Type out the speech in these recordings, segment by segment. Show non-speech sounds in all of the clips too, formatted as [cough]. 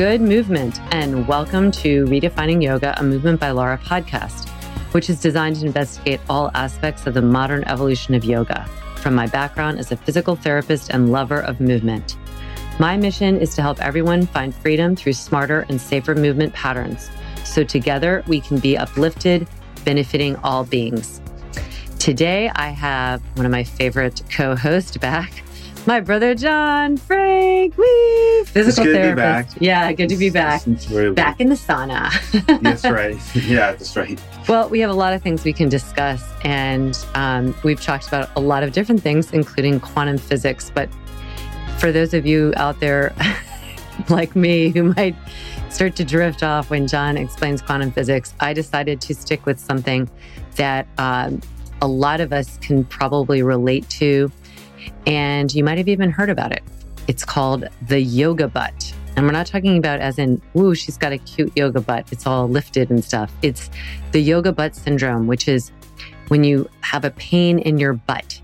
Good movement, and welcome to Redefining Yoga, a Movement by Laura podcast, which is designed to investigate all aspects of the modern evolution of yoga from my background as a physical therapist and lover of movement. My mission is to help everyone find freedom through smarter and safer movement patterns so together we can be uplifted, benefiting all beings. Today, I have one of my favorite co hosts back, my brother John Frank. Woo! Physical good to be therapist. back. Yeah, good to be back. Back in the sauna. [laughs] That's right. [laughs] Yeah, that's right. Well, we have a lot of things we can discuss, and um, we've talked about a lot of different things, including quantum physics. But for those of you out there [laughs] like me who might start to drift off when John explains quantum physics, I decided to stick with something that um, a lot of us can probably relate to, and you might have even heard about it. It's called the yoga butt. And we're not talking about as in, woo, she's got a cute yoga butt. It's all lifted and stuff. It's the yoga butt syndrome, which is when you have a pain in your butt.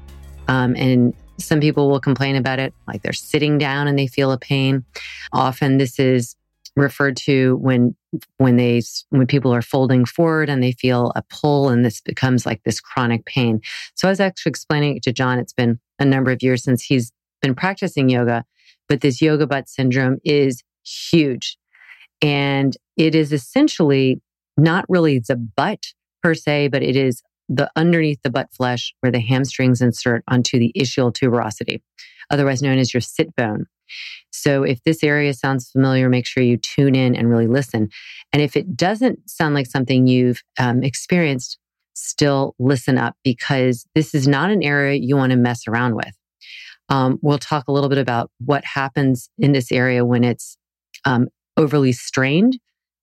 Um, and some people will complain about it, like they're sitting down and they feel a pain. Often this is referred to when when they when people are folding forward and they feel a pull and this becomes like this chronic pain. So I was actually explaining it to John. It's been a number of years since he's been practicing yoga, but this yoga butt syndrome is huge. And it is essentially not really the butt per se, but it is the underneath the butt flesh where the hamstrings insert onto the ischial tuberosity, otherwise known as your sit bone. So if this area sounds familiar, make sure you tune in and really listen. And if it doesn't sound like something you've um, experienced, still listen up because this is not an area you want to mess around with. Um, we'll talk a little bit about what happens in this area when it's um, overly strained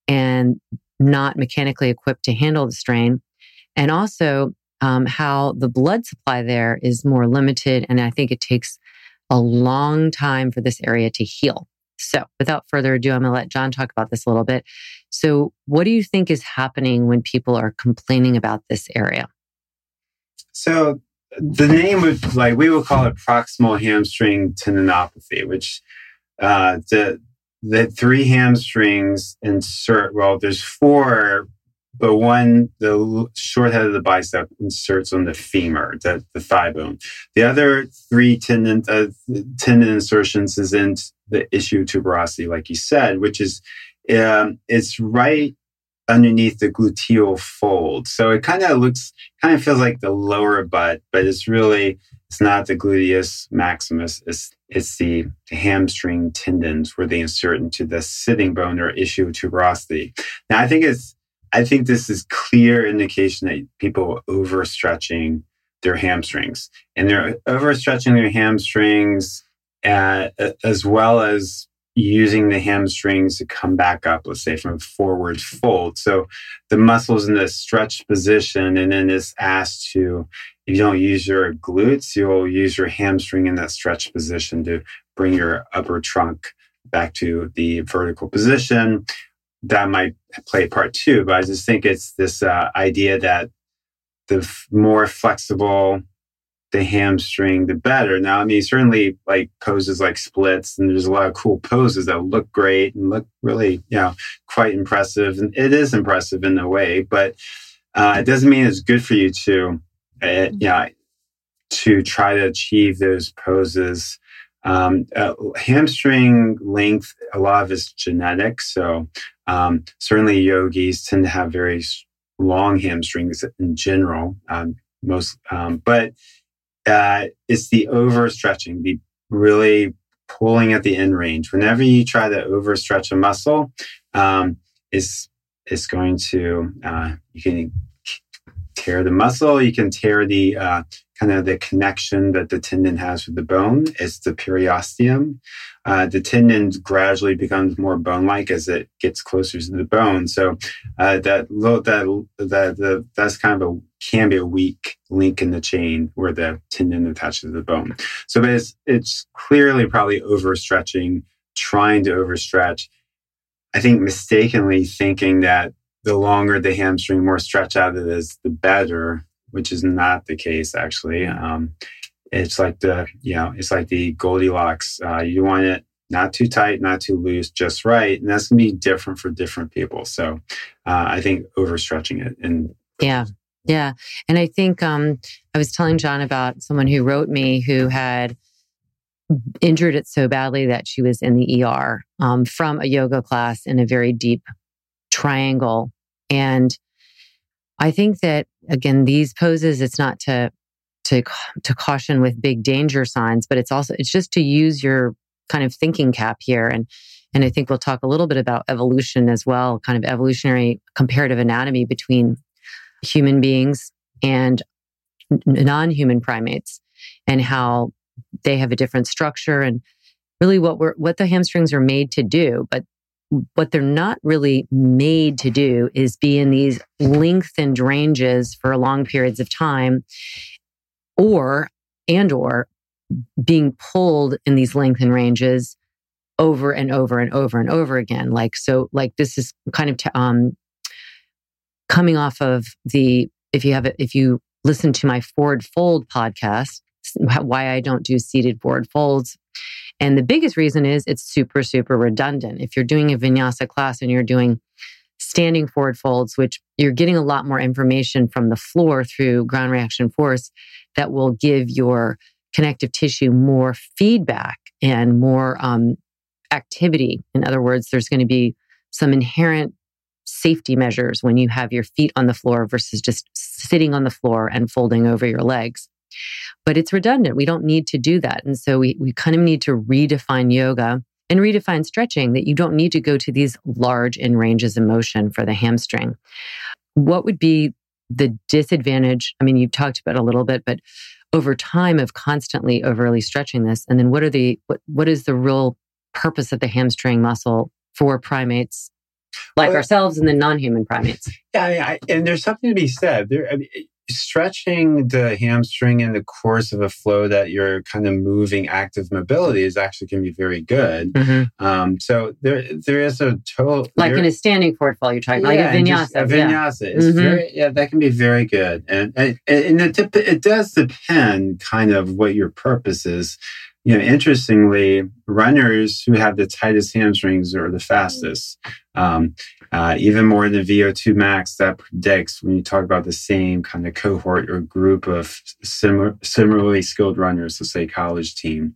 and not mechanically equipped to handle the strain, and also um, how the blood supply there is more limited. And I think it takes a long time for this area to heal. So, without further ado, I'm going to let John talk about this a little bit. So, what do you think is happening when people are complaining about this area? So the name would like we would call it proximal hamstring tendinopathy, which uh, the the three hamstrings insert. Well, there's four, but one the short head of the bicep inserts on the femur, the, the thigh bone. The other three tendon uh, tendon insertions is in the ischial tuberosity, like you said, which is um, it's right underneath the gluteal fold. So it kind of looks, kind of feels like the lower butt, but it's really, it's not the gluteus maximus. It's, it's the, hamstring tendons where they insert into the sitting bone or ischial tuberosity. Now, I think it's, I think this is clear indication that people are overstretching their hamstrings and they're overstretching their hamstrings uh, as well as using the hamstrings to come back up, let's say from a forward fold. So the muscles in the stretch position, and then it's asked to, if you don't use your glutes, you'll use your hamstring in that stretch position to bring your upper trunk back to the vertical position. That might play a part too, but I just think it's this uh, idea that the f- more flexible the hamstring, the better. Now, I mean, certainly like poses like splits, and there's a lot of cool poses that look great and look really, you know, quite impressive. And it is impressive in a way, but uh, it doesn't mean it's good for you to, uh, you know, to try to achieve those poses. Um, uh, hamstring length, a lot of it's genetic. So um, certainly yogis tend to have very long hamstrings in general. Um, most, um, but uh, it's the overstretching, the really pulling at the end range. Whenever you try to overstretch a muscle, um, is is going to uh, you can tear the muscle, you can tear the uh, kind of the connection that the tendon has with the bone. is the periosteum. Uh, the tendon gradually becomes more bone-like as it gets closer to the bone. So uh, that that that the, that's kind of a can be a weak link in the chain where the tendon attaches to the bone. So but it's it's clearly probably overstretching, trying to overstretch. I think mistakenly thinking that the longer the hamstring, more stretch out it is, the better, which is not the case actually. Um, it's like the you know it's like the Goldilocks. Uh, you want it not too tight, not too loose, just right, and that's gonna be different for different people. So uh, I think overstretching it and yeah. Yeah. And I think um, I was telling John about someone who wrote me who had injured it so badly that she was in the ER um, from a yoga class in a very deep triangle. And I think that again, these poses, it's not to to to caution with big danger signs, but it's also it's just to use your kind of thinking cap here. And and I think we'll talk a little bit about evolution as well, kind of evolutionary comparative anatomy between human beings and non-human primates and how they have a different structure and really what we're what the hamstrings are made to do but what they're not really made to do is be in these lengthened ranges for long periods of time or and or being pulled in these lengthened ranges over and over and over and over again. Like so like this is kind of t- um coming off of the if you have if you listen to my forward fold podcast why i don't do seated forward folds and the biggest reason is it's super, super redundant. If you're doing a vinyasa class and you're doing standing forward folds, which you're getting a lot more information from the floor through ground reaction force that will give your connective tissue more feedback and more um, activity. In other words, there's going to be some inherent safety measures when you have your feet on the floor versus just sitting on the floor and folding over your legs. But it's redundant. We don't need to do that. And so we, we kind of need to redefine yoga and redefine stretching that you don't need to go to these large in ranges of motion for the hamstring. What would be the disadvantage? I mean, you've talked about a little bit, but over time of constantly overly stretching this, and then what are the what what is the real purpose of the hamstring muscle for primates like well, ourselves and the non-human primates? Yeah, I, and there's something to be said. There, I mean, stretching the hamstring in the course of a flow that you're kind of moving active mobility is actually can be very good. Mm-hmm. Um, so there there is a total like in a standing forward flow you're talking yeah, like a vinyasa. A vinyasa yeah. is mm-hmm. very yeah that can be very good and and, and it, it does depend kind of what your purpose is you know, interestingly, runners who have the tightest hamstrings are the fastest. Um, uh, even more than VO2 max that predicts when you talk about the same kind of cohort or group of similar, similarly skilled runners, let's say college team.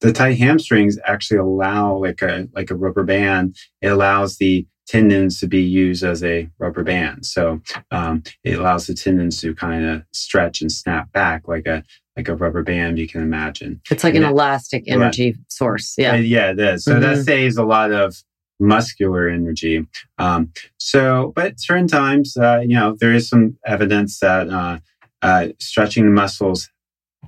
The tight hamstrings actually allow like a like a rubber band. It allows the tendons to be used as a rubber band. So um, it allows the tendons to kind of stretch and snap back like a like a rubber band you can imagine. It's like and an elastic energy right. source. Yeah. yeah, it is. So mm-hmm. that saves a lot of muscular energy. Um, so, but certain times, uh, you know, there is some evidence that uh, uh, stretching the muscles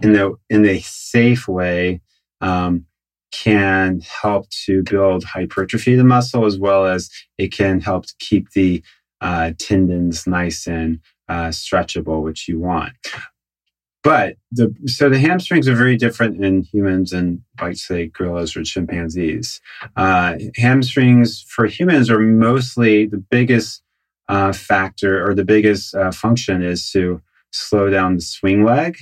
in the in a safe way um, can help to build hypertrophy of the muscle as well as it can help to keep the uh, tendons nice and uh, stretchable, which you want. But the so the hamstrings are very different in humans and like say gorillas or chimpanzees. Uh, hamstrings for humans are mostly the biggest uh, factor or the biggest uh, function is to slow down the swing leg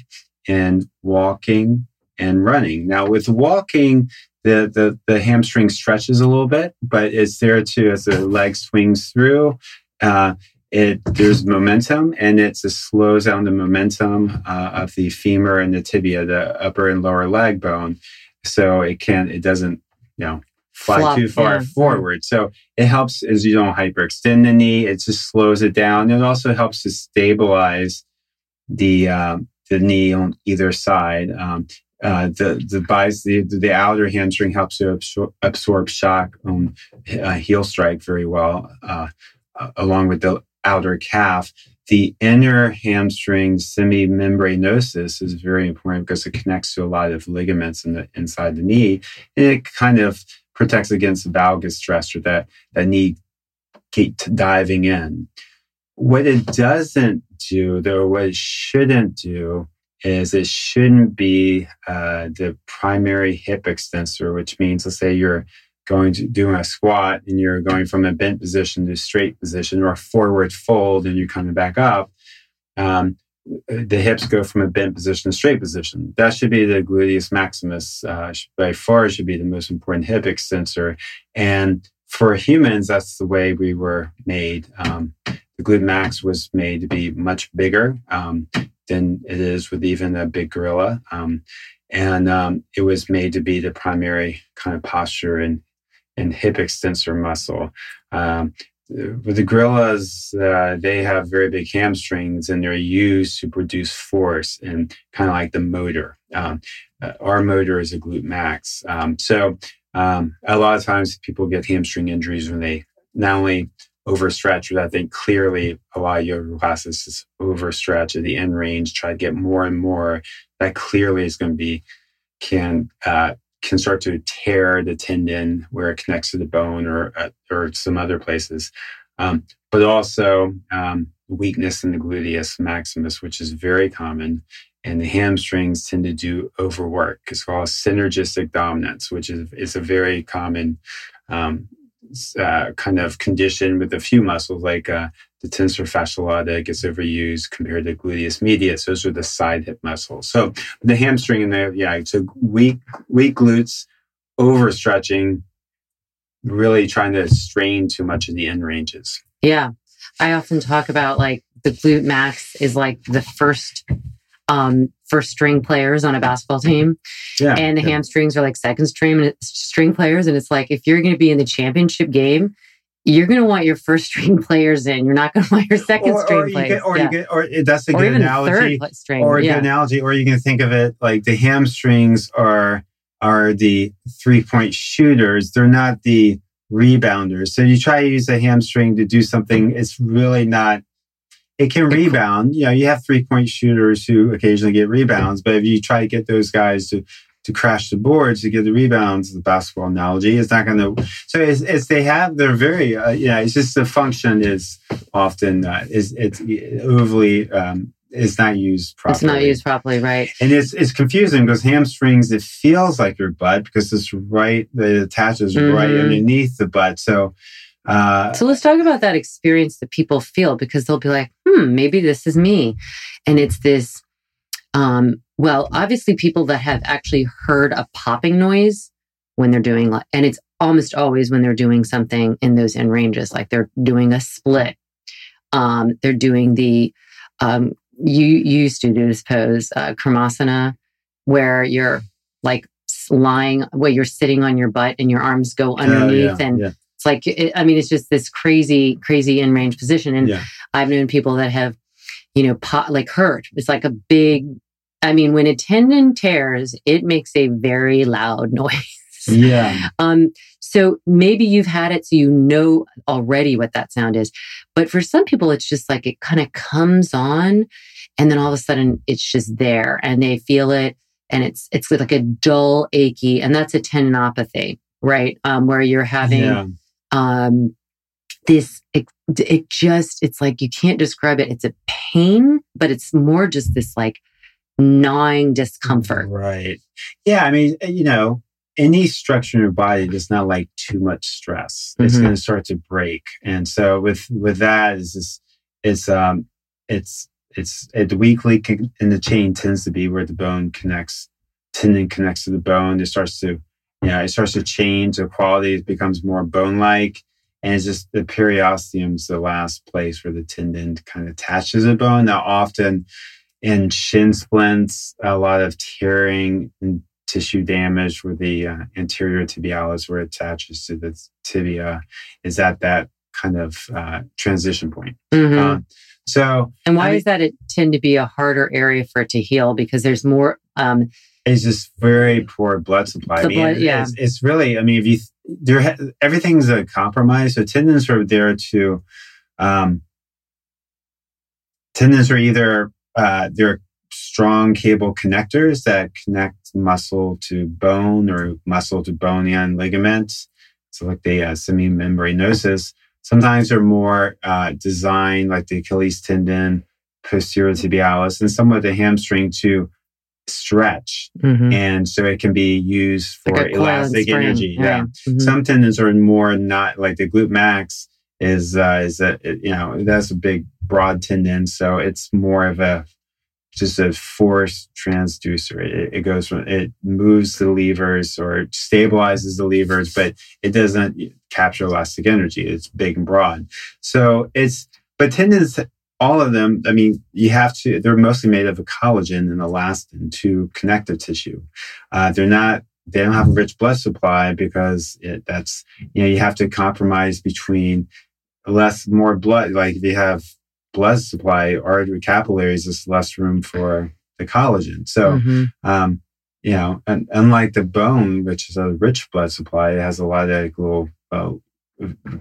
and walking and running. Now with walking, the, the, the hamstring stretches a little bit, but it's there too as the leg swings through, uh, it there's momentum and it just slows down the momentum uh, of the femur and the tibia, the upper and lower leg bone. So it can't it doesn't, you know, fly Flop, too far yeah. forward. So it helps as you don't hyperextend the knee. It just slows it down. It also helps to stabilize the uh, the knee on either side. Um, uh, the the bis the the outer hamstring helps to absor- absorb shock on uh, heel strike very well, uh, along with the outer calf. The inner hamstring semimembranosus is very important because it connects to a lot of ligaments in the inside the knee, and it kind of protects against valgus stress or that that knee keep diving in. What it doesn't do, though, what it shouldn't do is it shouldn't be uh, the primary hip extensor, which means, let's say you're going to do a squat and you're going from a bent position to straight position or a forward fold and you're coming back up. Um, the hips go from a bent position to straight position. That should be the gluteus maximus. Uh, by far, should be the most important hip extensor. And for humans, that's the way we were made. Um, the glute max was made to be much bigger. Um, than it is with even a big gorilla. Um, and um, it was made to be the primary kind of posture and, and hip extensor muscle. Um, with the gorillas, uh, they have very big hamstrings and they're used to produce force and kind of like the motor. Um, uh, our motor is a glute max. Um, so um, a lot of times people get hamstring injuries when they not only overstretch, but I think clearly a lot of yoga classes is overstretch at the end range, try to get more and more. That clearly is going to be can uh, can start to tear the tendon where it connects to the bone or uh, or some other places. Um, but also um, weakness in the gluteus maximus, which is very common. And the hamstrings tend to do overwork. It's called synergistic dominance, which is, is a very common um, kind of condition with a few muscles like uh, the tensor fasciae lata gets overused compared to gluteus medius. Those are the side hip muscles. So the hamstring and the yeah, so weak weak glutes, overstretching, really trying to strain too much of the end ranges. Yeah, I often talk about like the glute max is like the first um, first string players on a basketball team. Yeah, and the yeah. hamstrings are like second string string players. And it's like if you're going to be in the championship game, you're going to want your first [laughs] string players in. You're not going to want your second or, string or players. Get, or yeah. you get, or that's a or good analogy. String, or a yeah. good analogy. Or you can think of it like the hamstrings are are the three point shooters. They're not the rebounders. So you try to use a hamstring to do something. It's really not it can rebound. You know, you have three point shooters who occasionally get rebounds, but if you try to get those guys to to crash the boards to get the rebounds, the basketball analogy, it's not going to. So it's, it's, they have they're very uh, yeah. It's just the function is often uh, is it's overly. Um, it's not used properly. It's not used properly, right? And it's it's confusing because hamstrings it feels like your butt because it's right the attaches mm-hmm. right underneath the butt. So uh, so let's talk about that experience that people feel because they'll be like, hmm, maybe this is me. And it's this, um, well, obviously people that have actually heard a popping noise when they're doing, and it's almost always when they're doing something in those end ranges, like they're doing a split. Um, they're doing the, um, you, you used to do this pose, uh, Kurmasana, where you're like lying, where you're sitting on your butt and your arms go underneath yeah, and yeah it's like, it, I mean, it's just this crazy, crazy in range position. And yeah. I've known people that have, you know, pot, like hurt. It's like a big, I mean, when a tendon tears, it makes a very loud [laughs] noise. Yeah. um, so maybe you've had it, so you know already what that sound is. But for some people, it's just like it kind of comes on and then all of a sudden it's just there and they feel it and it's it's like a dull, achy, and that's a tendinopathy, right? Um, where you're having Yeah. Um, this it, it just it's like you can't describe it. It's a pain, but it's more just this like gnawing discomfort. Right. Yeah. I mean, you know, any structure in your body does not like too much stress. It's Mhm. going to start to break. And so with, with that is this, it's, um, it's, it's at the weak link in the chain tends to be where the bone connects, tendon connects to the bone. It starts to, you know, it starts to change the quality. It becomes more bone-like. And it's just the periosteum is the last place where the tendon kind of attaches to the bone. Now, often in shin splints, a lot of tearing and tissue damage where the uh, anterior tibialis, where it attaches to the tibia, is at that kind of uh, transition point. Mhm. Um, so and why I does that it tend to be a harder area for it to heal? Because there's more. Um, it's just very poor blood supply. I mean, yeah. it's, it's really. I mean, if you there, everything's a compromise. So tendons are there to. Um, tendons are either uh, they're strong cable connectors that connect muscle to bone or muscle to bone and ligaments. So like the uh, semimembranosus. Sometimes they're more uh, designed like the Achilles tendon, posterior tibialis, and somewhat the hamstring to stretch mhm. and so it can be used for Like a coil and elastic energy. Yeah. right. Mhm. Some tendons are more not like the glute max is uh, is a it- you know that's a big broad tendon, so it's more of a just a force transducer. It, it goes from it moves the levers or stabilizes the levers, but it doesn't capture elastic energy. It's big and broad, so it's but tendons all of them, I mean, you have to, they're mostly made of a collagen and elastin to connective tissue. Uh, they're not, they don't have a rich blood supply because it, that's, you know, you have to compromise between less, more blood. Like if you have blood supply, artery capillaries, there's less room for the collagen. So, Mhm. um, you know, and unlike the bone, which is a rich blood supply, it has a lot of like, little uh,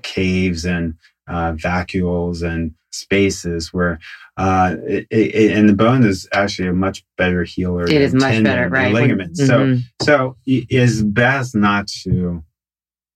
caves and uh, vacuoles and spaces where uh, it, it, and the bone is actually a much better healer. It is than much better, right? Ligaments. So, mhm. so it is best not to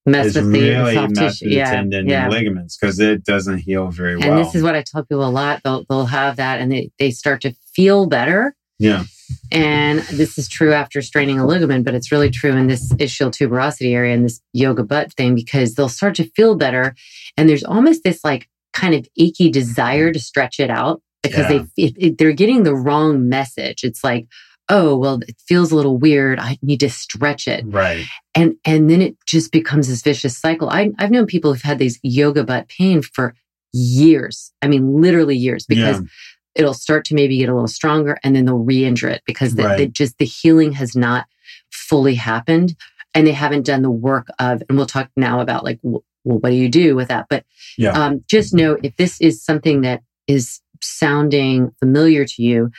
mess with the really soft mess tissue. with the Yeah, tendon yeah. and ligaments because it doesn't heal very And well. And this is what I tell people a lot. They'll they'll have that, and they they start to feel better. Yeah, And this is true after straining a ligament, but it's really true in this ischial tuberosity area and this yoga butt thing because they'll start to feel better. And there's almost this like kind of achy desire to stretch it out because Yeah. they it, it- they're getting the wrong message. It's like, oh well, it feels a little weird. I need to stretch it, right. and and then it just becomes this vicious cycle. I, I've known people who've had these yoga butt pain for years. I mean, literally years because Yeah. It'll start to maybe get a little stronger and then they'll re-injure it because the, the just the healing has not fully happened and they haven't done the work of and we'll talk now about like well what do you do with that? But Yeah. um, just know if this is something that is sounding familiar to you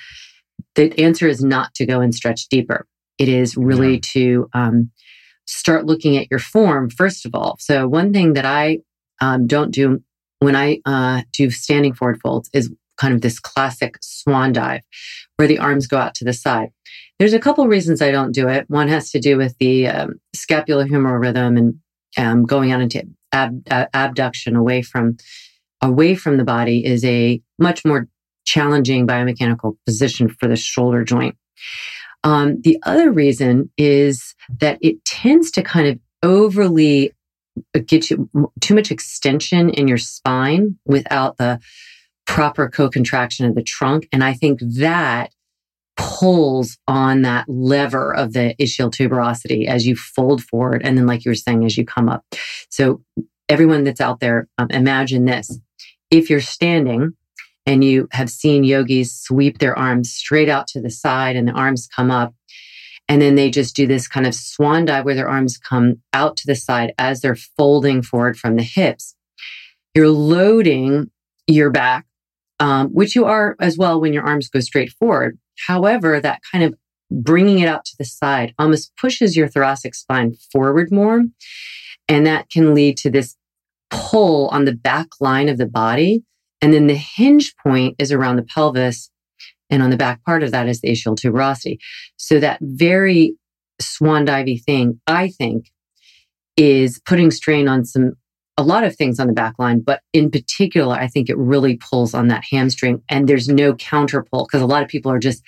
the answer is not to go and stretch deeper. It is really Yeah. to um, start looking at your form first of all. So one thing that i um, don't do when i uh, do standing forward folds is kind of this classic swan dive where the arms go out to the side. There's a couple reasons I don't do it. One has to do with the um, scapulohumeral rhythm and um, going out into ab- uh, abduction away from away from the body is a much more challenging biomechanical position for the shoulder joint. Um, the other reason is that it tends to kind of overly get you too much extension in your spine without the proper co-contraction of the trunk. And I think that pulls on that lever of the ischial tuberosity as you fold forward. And then, like you were saying, as you come up. So everyone that's out there, um, imagine this. If you're standing and you have seen yogis sweep their arms straight out to the side and the arms come up, and then they just do this kind of swan dive where their arms come out to the side as they're folding forward from the hips. You're loading your back um, which you are as well when your arms go straight forward. However, that kind of bringing it out to the side almost pushes your thoracic spine forward more. And that can lead to this pull on the back line of the body. And then the hinge point is around the pelvis. And on the back part of that is the ischial tuberosity. So that very swan divey thing, I think, is putting strain on some a lot of things on the back line, but in particular, I think it really pulls on that hamstring and there's no counter pull because a lot of people are just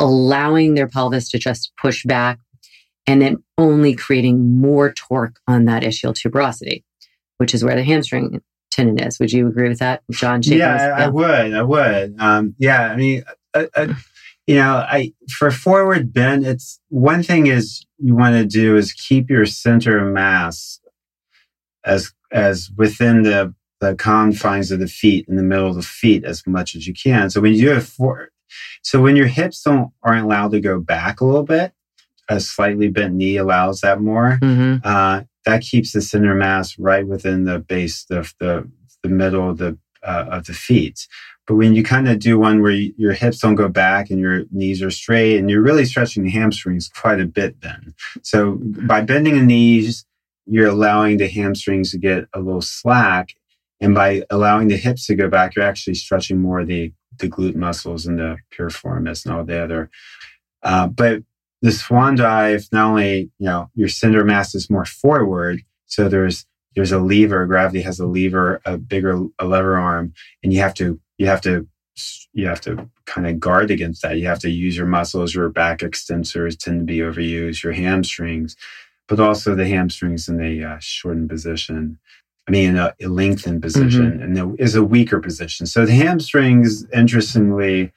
allowing their pelvis to just push back and then only creating more torque on that ischial tuberosity, which is where the hamstring tendon is. Would you agree with that, John? Yeah, yeah, I would. I would. Um, yeah, I mean, uh, uh, you know, I for forward bend, it's one thing is you want to do is keep your center of mass as as within the the confines of the feet in the middle of the feet as much as you can. So when you do it forward, so when your hips don't aren't allowed to go back a little bit, a slightly bent knee allows that more. Mm-hmm. Uh, that keeps the center mass right within the base, the the, the middle of the uh, of the feet. But when you kind of do one where you, your hips don't go back and your knees are straight, and you're really stretching the hamstrings quite a bit, then. So by bending the knees, you're allowing the hamstrings to get a little slack, and by allowing the hips to go back, you're actually stretching more the the glute muscles and the piriformis and all the other. Uh, but the swan dive, not only you know your center mass is more forward, so there's there's a lever. Gravity has a lever, a bigger a lever arm, and you have to you have to you have to kind of guard against that. You have to use your muscles. Your back extensors tend to be overused. Your hamstrings, but also the hamstrings in a uh, shortened position. I mean, a, a lengthened position, mm-hmm. and there is a weaker position. So the hamstrings, interestingly,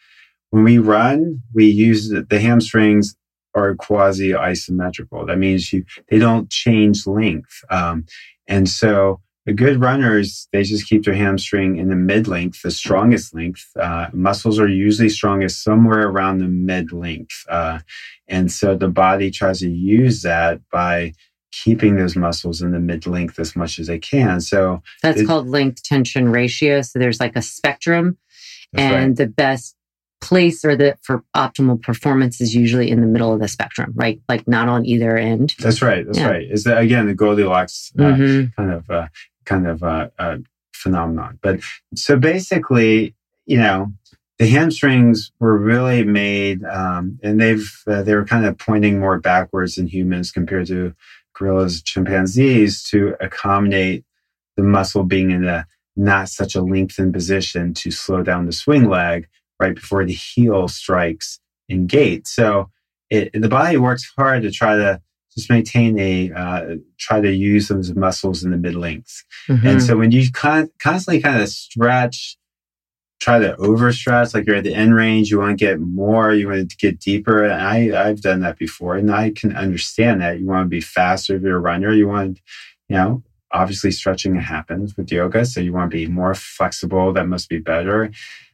when we run, we use the, the hamstrings are quasi isometrical. That means you they don't change length, um, and so the good runners they just keep their hamstring in the mid length, the strongest length. Uh, muscles are usually strongest somewhere around the mid length, uh, and so the body tries to use that by keeping those muscles in the mid length as much as they can. So that's it, called length tension ratio. So there's like a spectrum, and right. the best place or the for optimal performance is usually in the middle of the spectrum, right? Like not on either end. That's right. That's yeah. right. Is that again the Goldilocks uh, mm-hmm. kind of uh, kind of a, uh, phenomenon? But so basically, you know, the hamstrings were really made, um, and they've uh, they were kind of pointing more backwards in humans compared to gorillas, chimpanzees, to accommodate the muscle being in a not such a lengthened position to slow down the swing leg right before the heel strikes in gait. So it, the body works hard to try to just maintain a uh, try to use those muscles in the mid lengths. Mm-hmm. And so when you con- constantly kind of stretch, try to overstretch, like you're at the end range, you want to get more, you want to get deeper. And I I've done that before, and I can understand that. You want to be faster if you're a runner. You want, you know, obviously stretching happens with yoga, so you want to be more flexible. That must be better.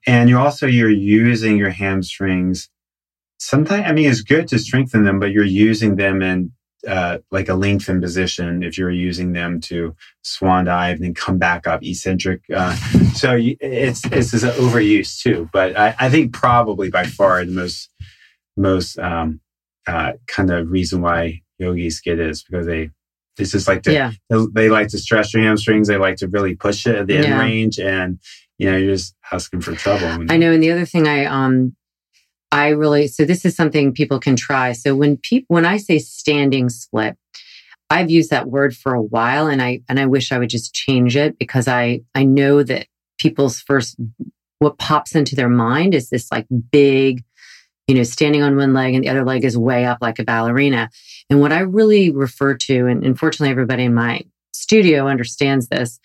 And you also you're using your hamstrings. Sometimes I mean it's good to strengthen them, but you're using them in uh, like a lengthened position if you're using them to swan dive and then come back up eccentric. Uh, so you, it's it's an overuse too. But I, I, think probably by far the most most um, uh, kind of reason why yogis get it is because they it's just like to, yeah. they like to stretch their hamstrings. They like to really push it at the end yeah. range, and you know, you're just asking for trouble. I know. And the other thing I, um, I really, so this is something people can try. So when people, when I say standing split, I've used that word for a while and I, and I wish I would just change it because I, I know that people's first, what pops into their mind is this like big, you know, standing on one leg and the other leg is way up like a ballerina. And what I really refer to, and unfortunately everybody in my studio understands this,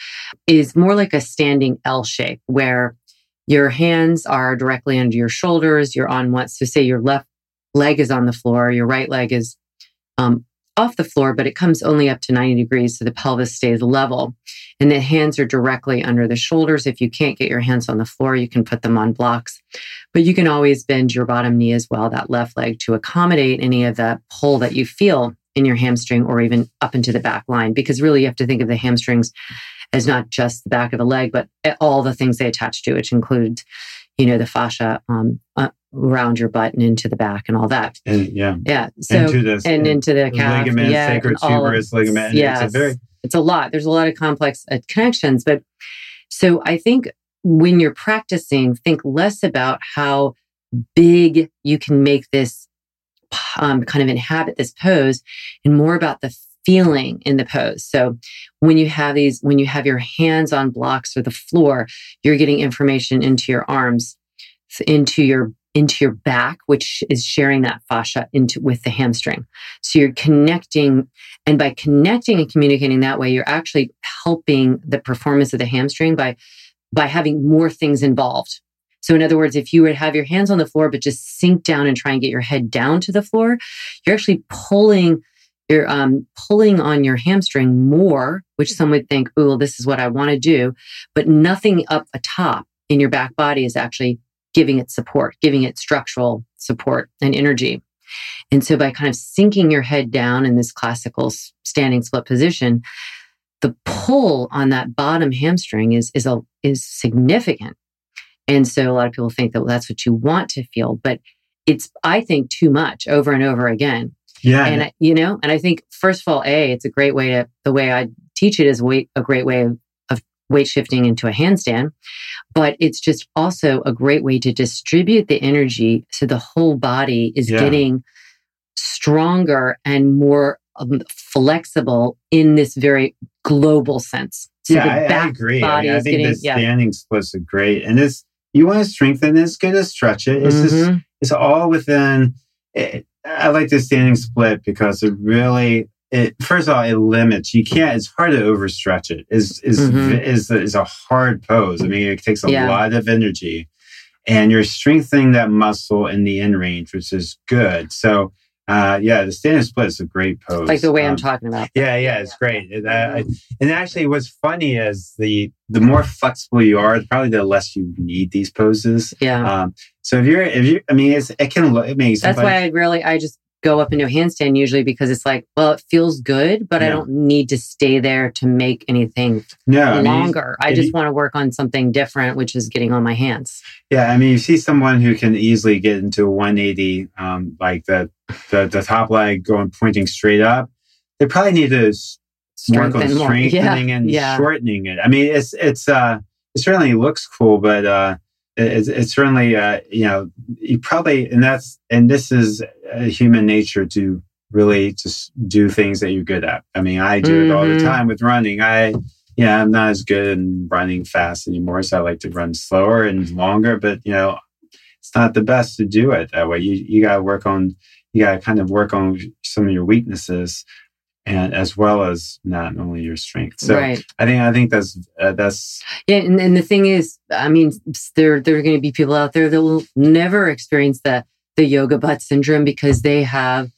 is more like a standing L shape where your hands are directly under your shoulders. You're on what? So say your left leg is on the floor, your right leg is um, off the floor, but it comes only up to 90 degrees. So the pelvis stays level and the hands are directly under the shoulders. If you can't get your hands on the floor, you can put them on blocks, but you can always bend your bottom knee as well, that left leg to accommodate any of the pull that you feel in your hamstring or even up into the back line because really you have to think of the hamstrings as not just the back of the leg but all the things they attach to which include you know the fascia um, uh, around your butt and into the back and all that. And yeah. Yeah so into this, and into the calf ligament yeah, sacral tuberous ligament. Yes, it's a very it's a lot. There's a lot of complex uh, connections but so i think when you're practicing think less about how big you can make this um, kind of inhabit this pose and more about the feeling in the pose. So when you have these, when you have your hands on blocks or the floor, you're getting information into your arms, into your into your back, which is sharing that fascia into with the hamstring. So you're connecting, and by connecting and communicating that way, you're actually helping the performance of the hamstring by by having more things involved. So in other words, if you would have your hands on the floor but just sink down and try and get your head down to the floor, you're actually pulling you're um, pulling on your hamstring more, which some would think, oh, well, this is what I want to do. But nothing up atop in your back body is actually giving it support, giving it structural support and energy. And so by kind of sinking your head down in this classical standing split position, the pull on that bottom hamstring is, is, a, is significant. And so a lot of people think that well, that's what you want to feel, but it's, I think, too much over and over again. Yeah. And, I, you know, and I think, first of all, A, it's a great way to, the way I teach it is weight, a great way of, of weight shifting into a handstand. But it's just also a great way to distribute the energy so the whole body is Yeah. getting stronger and more um, flexible in this very global sense. So yeah, the I, I agree. I, mean, I think getting, the yeah. standing splits are great, and it's you want to strengthen. It's good to stretch it. It's just Mhm. it's all within. It, I like the standing split because it really. It, first of all, it limits. You can't. It's hard to overstretch it. Is is Mhm. is is a hard pose. I mean, it takes a Yeah. lot of energy, and you're strengthening that muscle in the end range, which is good. So, uh, yeah, the standing split is a great pose. like the way I'm Um, talking about. yeah, yeah, it's great. And, uh, I- and actually, what's funny is the the more flexible you are, probably the less you need these poses. Yeah. Um, so if you're, if you, I mean, it's, it can look. Mean, That's why I really, I just go up into a handstand usually because it's like, well, it feels good, but I don't need to stay there to make anything no, I mean, longer. I just you- want to work on something different, which is getting on my hands. yeah, I mean, you see someone who can easily get into a 180, um, like the, the the top leg going pointing straight up. They probably need to work on Strengthen more. [laughs] Yeah. strengthening and yeah. shortening it. I mean, it's it's uh, it certainly looks cool, but uh, it's, it's certainly uh, you know, you probably and that's and this is uh, human nature to really just do things that you're good at. I mean, I do it all the Mhm. time with running. I yeah, I'm not as good in running fast anymore, so I like to run slower and longer. But you know, it's not the best to do it that way. You you got to work on you got to kind of work on some of your weaknesses and as well as not only your strength. So right. I think I think that's uh, that's Yeah. And, and the thing is, I mean, there, there are going to be people out there that will never experience the, the yoga butt syndrome because they have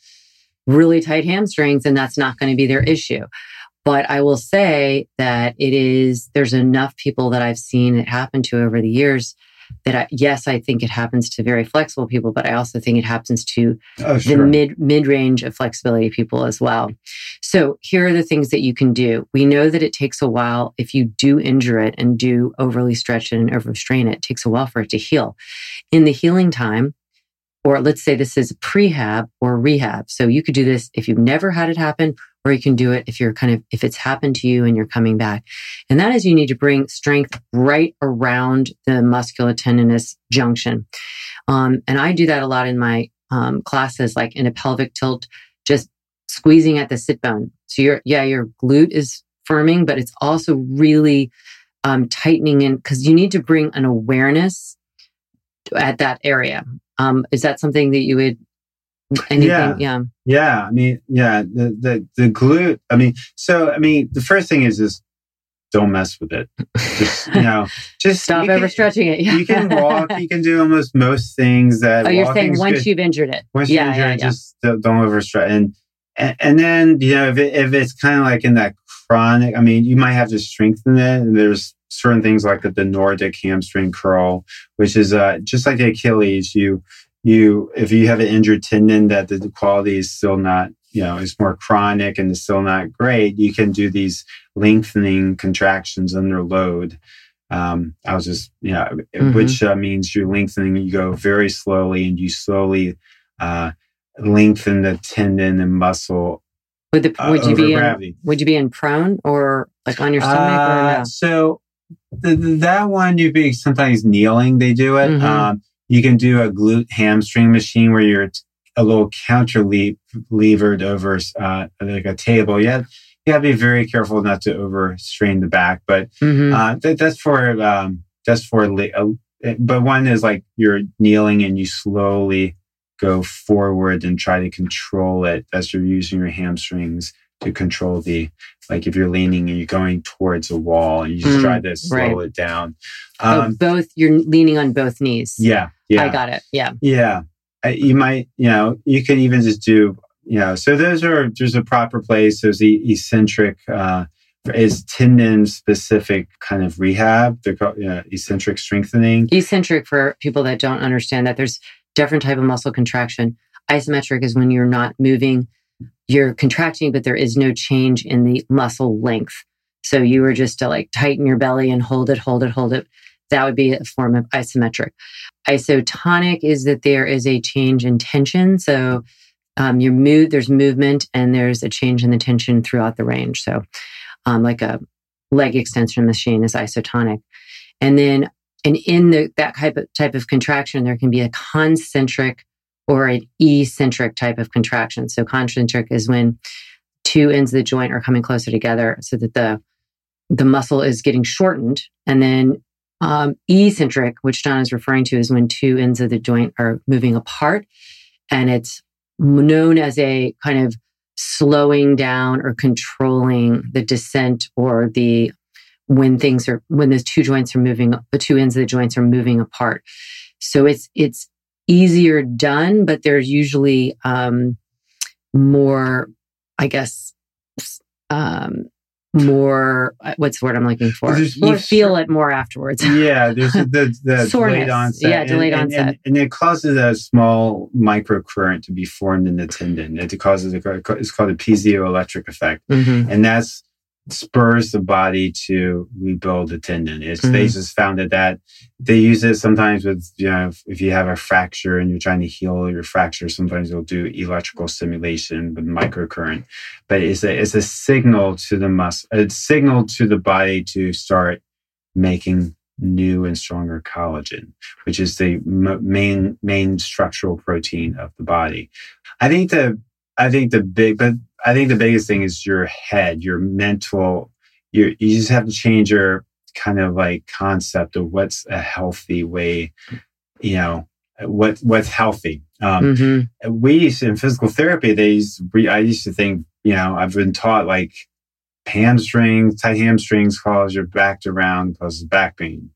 really tight hamstrings and that's not going to be their issue. But I will say that it is, there's enough people that I've seen it happen to over the years that I, yes, I think it happens to very flexible people, but I also think it happens to oh the mid mid range of flexibility people as well. So here are the things that you can do. We know that it takes a while if you do injure it and do overly stretch it and overstrain it. It takes a while for it to heal. In the healing time, or let's say this is prehab or rehab. So you could do this if you've never had it happen, or you can do it if you're kind of if it's happened to you and you're coming back. And that is you need to bring strength right around the musculotendinous junction. Um, and I do that a lot in my um, classes, like in a pelvic tilt, just squeezing at the sit bone. So your yeah, your glute is firming, but it's also really um, tightening in because you need to bring an awareness at that area. Um, is that something that you would anything? Yeah. yeah. Yeah, I mean, yeah, the, the the glute. I mean, so I mean, the first thing is just don't mess with it. Just you [laughs] know, just Stop you overstretching it. Yeah. You can walk. You can do almost most things that. oh, you're saying once good. you've injured it. once you yeah, injure yeah, it, yeah. just don't, don't overstretch. And, and and then you know if it, if it's kind of like in that chronic, I mean, you might have to strengthen it. And there's certain things like the Nordic hamstring curl, which is uh, just like the Achilles. You you if you have an injured tendon that the quality is still not you know is more chronic and is still not great, you can do these lengthening contractions under load. Um, I was just, you know, Mhm. which uh, means you're lengthening, you go very slowly and you slowly uh, lengthen the tendon and muscle Would the uh, you over be in, would you be in prone or like on your stomach Uh, or no? So the- that one, you'd be sometimes kneeling, they do it. Mhm. Um, You can do a glute hamstring machine where you're a little counter leap levered over uh, like a table. Yeah, you have to be very careful not to overstrain the back, but mm-hmm. uh, that, that's for um, that's for uh, but one is like you're kneeling and you slowly go forward and try to control it as you're using your hamstrings to control the like if you're leaning and you're going towards a wall and you just mm, try to slow right. it down oh, um, oh, both you're leaning on both knees yeah yeah i got it yeah yeah you might you know you can even just do you know so those are there's a proper place there's the eccentric uh is tendon specific kind of rehab. They're called you know, eccentric strengthening. Eccentric for people that don't understand that there's different type of muscle contraction. Isometric is when you're not moving, you're contracting, but there is no change in the muscle length. So you were just to like tighten your belly and hold it, hold it, hold it. That would be a form of isometric. Isotonic is that there is a change in tension. So um, your mood, there's movement and there's a change in the tension throughout the range. So um, like a leg extension machine is isotonic. And then, and in the, that type of, type of contraction, there can be a concentric or an eccentric type of contraction. So concentric is when two ends of the joint are coming closer together so that the, the muscle is getting shortened. And then um, eccentric, which John is referring to, is when two ends of the joint are moving apart. And it's known as a kind of slowing down or controlling the descent or the when things are when the two joints are moving the two ends of the joints are moving apart so it's it's easier done but there's usually um more i guess um more uh, what's the word I'm looking for? You feel it more afterwards. [laughs] yeah, there's the, the [laughs] delayed onset. Yeah, delayed and, onset. And, and, it causes a small microcurrent to be formed in the tendon. It causes a, it's called a piezoelectric effect. Mm-hmm. And that's spurs the body to rebuild the tendon. It's mm-hmm. they just found that that they use it sometimes with you know if, if, you have a fracture and you're trying to heal your fracture, sometimes they'll do electrical stimulation with microcurrent. But it's a it's a signal to the muscle, a signal to the body to start making new and stronger collagen, which is the m- main main structural protein of the body. I think the I think the big, but I think the biggest thing is your head, your mental. You you just have to change your kind of like concept of what's a healthy way. You know what what's healthy. Um, mm-hmm. We used in physical therapy. They used, we, I used to think you know I've been taught like hamstrings, tight hamstrings cause your back to round, causes back pain.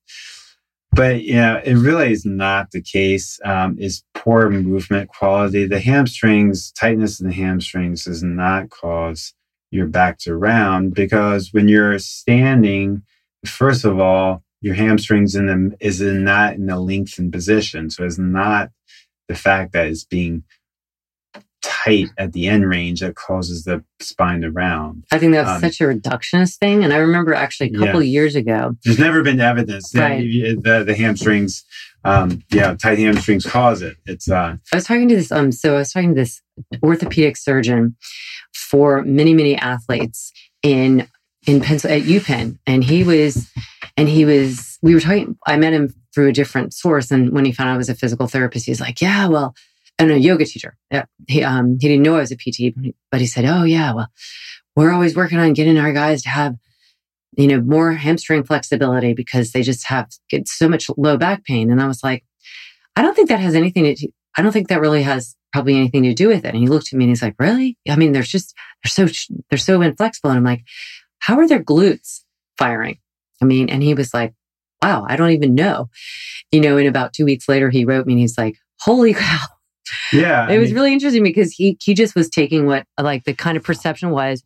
But you know, it really is not the case. Um, is poor movement quality. The hamstrings, tightness in the hamstrings does not cause your back to round because when you're standing, first of all, your hamstrings in the is in not in a lengthened position. So it's not the fact that it's being tight at the end range that causes the spine to round. I think that's um, such a reductionist thing. And I remember actually a couple yeah. years ago. There's never been evidence that right. the, the hamstrings, um, yeah, tight hamstrings cause it. It's. Uh, I was talking to this. Um, so I was talking to this orthopedic surgeon for many many athletes in in Pencil at UPenn, and he was, and he was. We were talking. I met him through a different source, and when he found out I was a physical therapist, he's like, "Yeah, well." And a yoga teacher. Yeah. He, um, he didn't know I was a PT, but he said, Oh yeah, well, we're always working on getting our guys to have, you know, more hamstring flexibility because they just have get so much low back pain. And I was like, I don't think that has anything to, I don't think that really has probably anything to do with it. And he looked at me and he's like, really? I mean, there's just, they're so, they're so inflexible. And I'm like, how are their glutes firing? I mean, and he was like, wow, I don't even know. You know, and about two weeks later, he wrote me and he's like, holy [laughs] cow, yeah. It was really interesting because he he just was taking what like the kind of perception was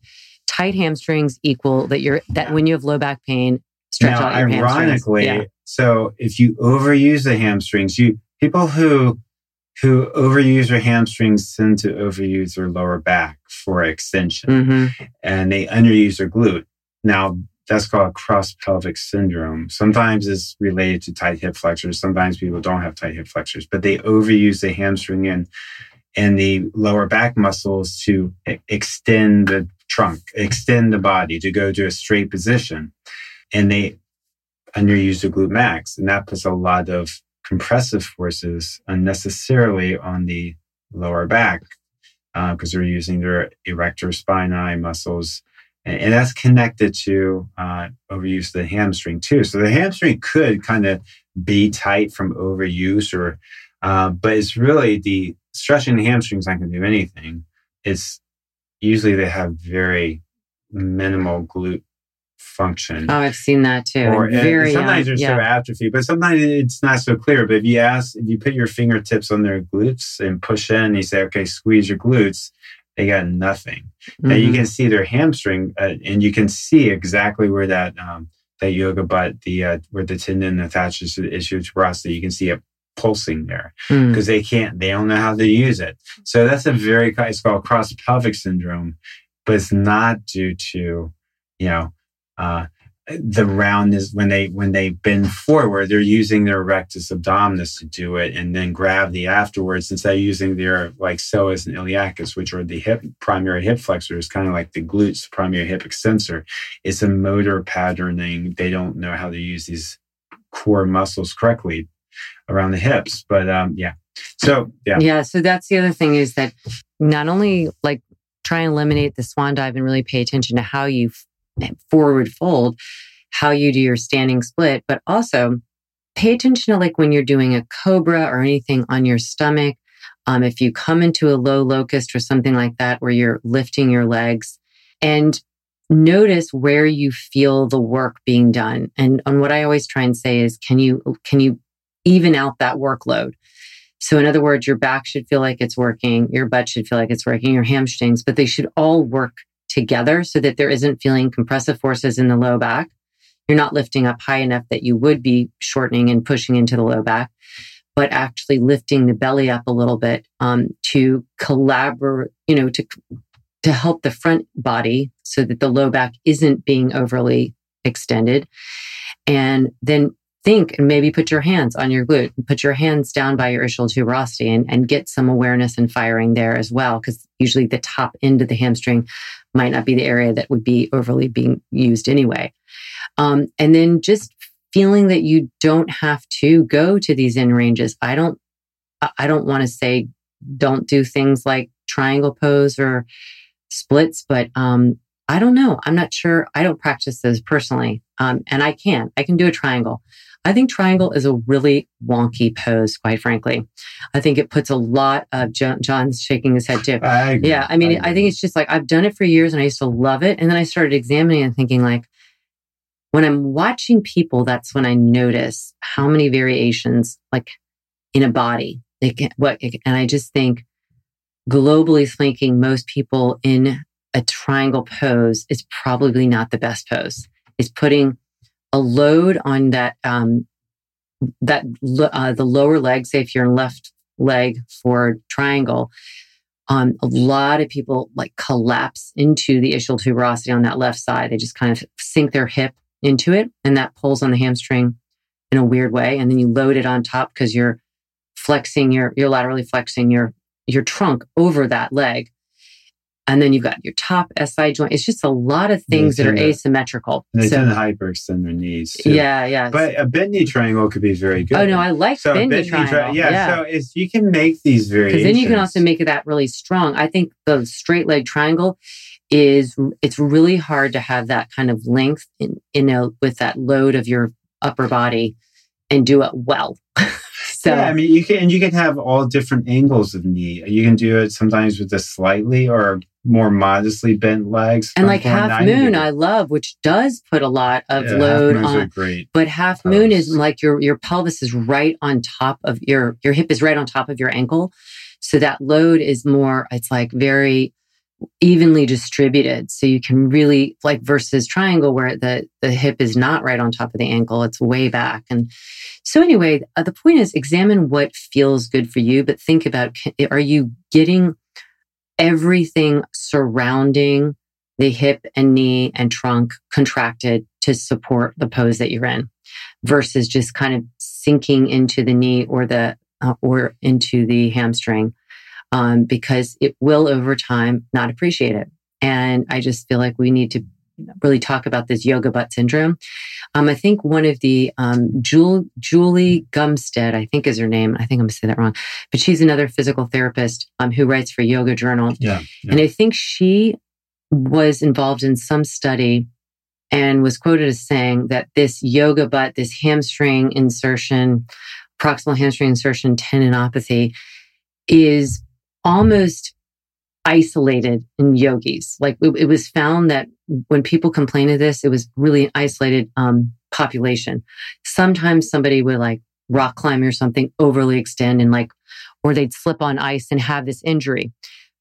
tight hamstrings equal that you're that yeah. when you have low back pain, stretch now, out your ironically, hamstrings. Yeah. so if you overuse the hamstrings, you people who who overuse their hamstrings tend to overuse their lower back for extension mm-hmm. and they underuse their glute. Now, that's called cross pelvic syndrome. Sometimes it's related to tight hip flexors. Sometimes people don't have tight hip flexors, but they overuse the hamstring and and the lower back muscles to extend the trunk, extend the body to go to a straight position. And they underuse the glute max. And that puts a lot of compressive forces unnecessarily on the lower back because uh, they're using their erector spinae muscles. And, and that's connected to uh, overuse of the hamstring too. So the hamstring could kind of be tight from overuse or, uh, but it's really the stretching the hamstrings not going to do anything. It's usually they have very minimal glute function. Oh, I've seen that too. Or Very sometimes young, there's yeah. so atrophy, but sometimes it's not so clear. But if you ask, if you put your fingertips on their glutes and push in, and you say, "Okay, squeeze your glutes," they got nothing. Mm-hmm. Now you mm-hmm. can see their hamstring, uh, and you can see exactly where that um, that yoga butt, the uh, where the tendon attaches to the ischial tuberosity. You can see it pulsing there because mm. they can't, they don't know how to use it. So that's a very, it's called cross pelvic syndrome, but it's not due to, you know, uh, the round is when they when they bend forward, they're using their rectus abdominis to do it, and then gravity afterwards instead of using their like psoas and iliacus, which are the hip primary hip flexors, kind of like the glutes, primary hip extensor. It's a motor patterning. They don't know how to use these core muscles correctly around the hips. But um, yeah, so yeah, yeah. So that's the other thing is that not only like try and eliminate the swan dive and really pay attention to how you forward fold, how you do your standing split, but also pay attention to like when you're doing a cobra or anything on your stomach. Um, if you come into a low locust or something like that, where you're lifting your legs and notice where you feel the work being done. And, on what I always try and say is, can you, can you even out that workload? So in other words, your back should feel like it's working, your butt should feel like it's working, your hamstrings, but they should all work together so that there isn't feeling compressive forces in the low back. You're not lifting up high enough that you would be shortening and pushing into the low back, but actually lifting the belly up a little bit um, to collaborate, you know, to to help the front body so that the low back isn't being overly extended. And then think and maybe put your hands on your glute, and put your hands down by your ischial tuberosity and, and get some awareness and firing there as well. Because usually the top end of the hamstring might not be the area that would be overly being used anyway. Um, and then just feeling that you don't have to go to these in ranges. I don't, I don't want to say don't do things like triangle pose or splits, but um, I don't know. I'm not sure. I don't practice those personally. Um, and I can. I can do a triangle. I think triangle is a really wonky pose, quite frankly. I think it puts a lot of John's shaking his head too. I yeah, I mean, I, I think it's just like I've done it for years and I used to love it. And then I started examining and thinking like, when I'm watching people, that's when I notice how many variations, like in a body, they can, what, and I just think globally speaking, most people in a triangle pose is probably not the best pose. It's putting a load on that um, that uh, the lower leg. Say if you're left leg for triangle, um, a lot of people like collapse into the ischial tuberosity on that left side. They just kind of sink their hip into it, and that pulls on the hamstring in a weird way. And then you load it on top because you're flexing your you're laterally flexing your your trunk over that leg. And then you've got your top SI joint. It's just a lot of things that are to, asymmetrical. they so, tend to hyperextend their knees. Too. Yeah, yeah. But a bend knee triangle could be very good. Oh no, I like so bend knee triangle. Tri- yeah, yeah, so it's, you can make these variations. Because then you can also make it that really strong. I think the straight leg triangle is it's really hard to have that kind of length in you know with that load of your upper body and do it well. [laughs] So yeah, I mean, you can and you can have all different angles of knee. You can do it sometimes with a slightly or more modestly bent legs. And like half moon, I love, which does put a lot of yeah, load on. great. But half moon is like your your pelvis is right on top of your your hip is right on top of your ankle, so that load is more. It's like very evenly distributed. So you can really like versus triangle where the, the hip is not right on top of the ankle. It's way back. And so anyway, uh, the point is examine what feels good for you, but think about, are you getting everything surrounding the hip and knee and trunk contracted to support the pose that you're in versus just kind of sinking into the knee or the, uh, or into the hamstring um, because it will over time not appreciate it. And I just feel like we need to really talk about this yoga butt syndrome. Um, I think one of the um, Jewel, Julie Gumstead, I think is her name. I think I'm going to say that wrong, but she's another physical therapist um, who writes for Yoga Journal. Yeah, yeah. And I think she was involved in some study and was quoted as saying that this yoga butt, this hamstring insertion, proximal hamstring insertion tendinopathy is almost isolated in yogis. Like it, it, was found that when people complain of this, it was really an isolated um, population. Sometimes somebody would like rock climb or something, overly extend and like, or they'd slip on ice and have this injury.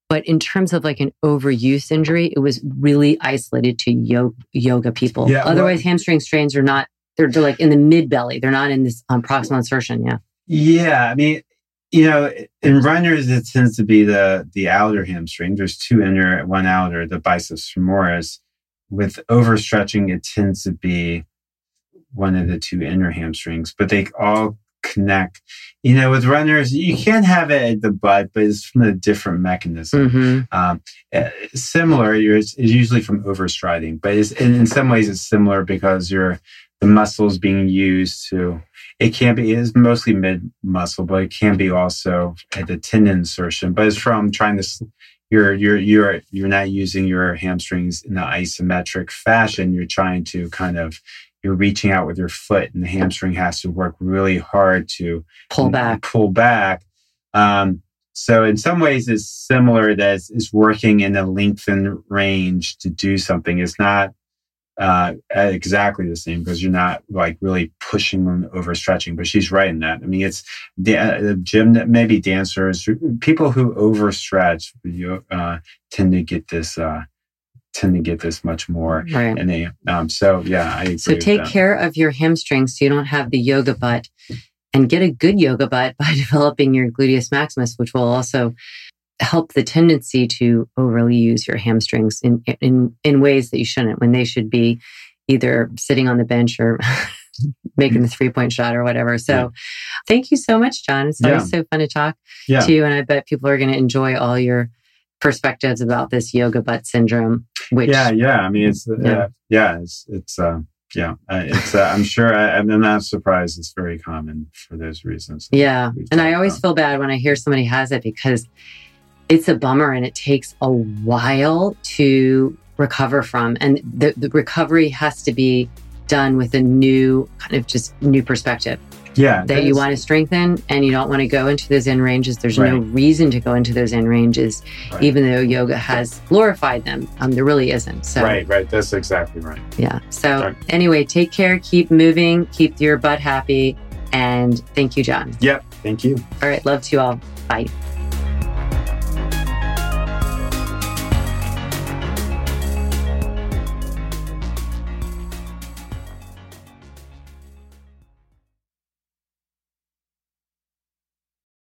But in terms of like an overuse injury, it was really isolated to yoga, yoga people. Yeah, Otherwise, well, hamstring strains are not, they're, they're, like in the mid belly. They're not in this um, proximal insertion. Yeah. Yeah. I mean, you know, in runners, it tends to be the the outer hamstring. There's two inner, one outer, the biceps femoris. With overstretching, it tends to be one of the two inner hamstrings, but they all connect. You know, with runners, you can have it at the butt, but it's from a different mechanism. Mm-hmm. Um, eh, similar, it's, it's, usually from overstriding, but it's, in, in some ways, it's similar because you're the muscles being used to it can be it is mostly mid muscle but it can be also at the tendon insertion but it's from trying to you're you're you're you're not using your hamstrings in the isometric fashion. You're trying to kind of you're reaching out with your foot and the hamstring has to work really hard to pull back. pull back. Um, so in some ways it's similar that it's, it's working in a lengthened range to do something. It's not uh, exactly the same because you're not like really pushing them overstretching. But she's right in that. I mean, it's the, uh, gym that maybe dancers, people who overstretch, you uh, tend to get this. Uh, tend to get this much more right. and they um so yeah i so take care of your hamstrings so you don't have the yoga butt and get a good yoga butt [laughs] by developing your gluteus maximus which will also help the tendency to overly use your hamstrings in, in, in ways that you shouldn't when they should be either sitting on the bench or [laughs] making the three point shot or whatever. So yeah. thank you so much, John. It's always yeah. so fun to talk yeah. to you. And I bet people are going to enjoy all your perspectives about this yoga butt syndrome. Which, yeah, yeah. I mean, it's, uh, yeah, yeah it's, it's, uh, yeah, uh, it's. Uh, I'm sure. I, am not surprised. It's very common for those reasons. Yeah, and I always about. feel bad when I hear somebody has it because it's a bummer and it takes a while to recover from. And the, the recovery has to be done with a new kind of just new perspective. Yeah. That you want to strengthen and you don't want to go into those end ranges. There's right. no reason to go into those end ranges, right. even though yoga has glorified them. Um, there really isn't. So Right, right. That's exactly right. Yeah. So anyway, take care, keep moving, keep your butt happy. And thank you, John. Yep. Thank you. All right. Love to you all. Bye.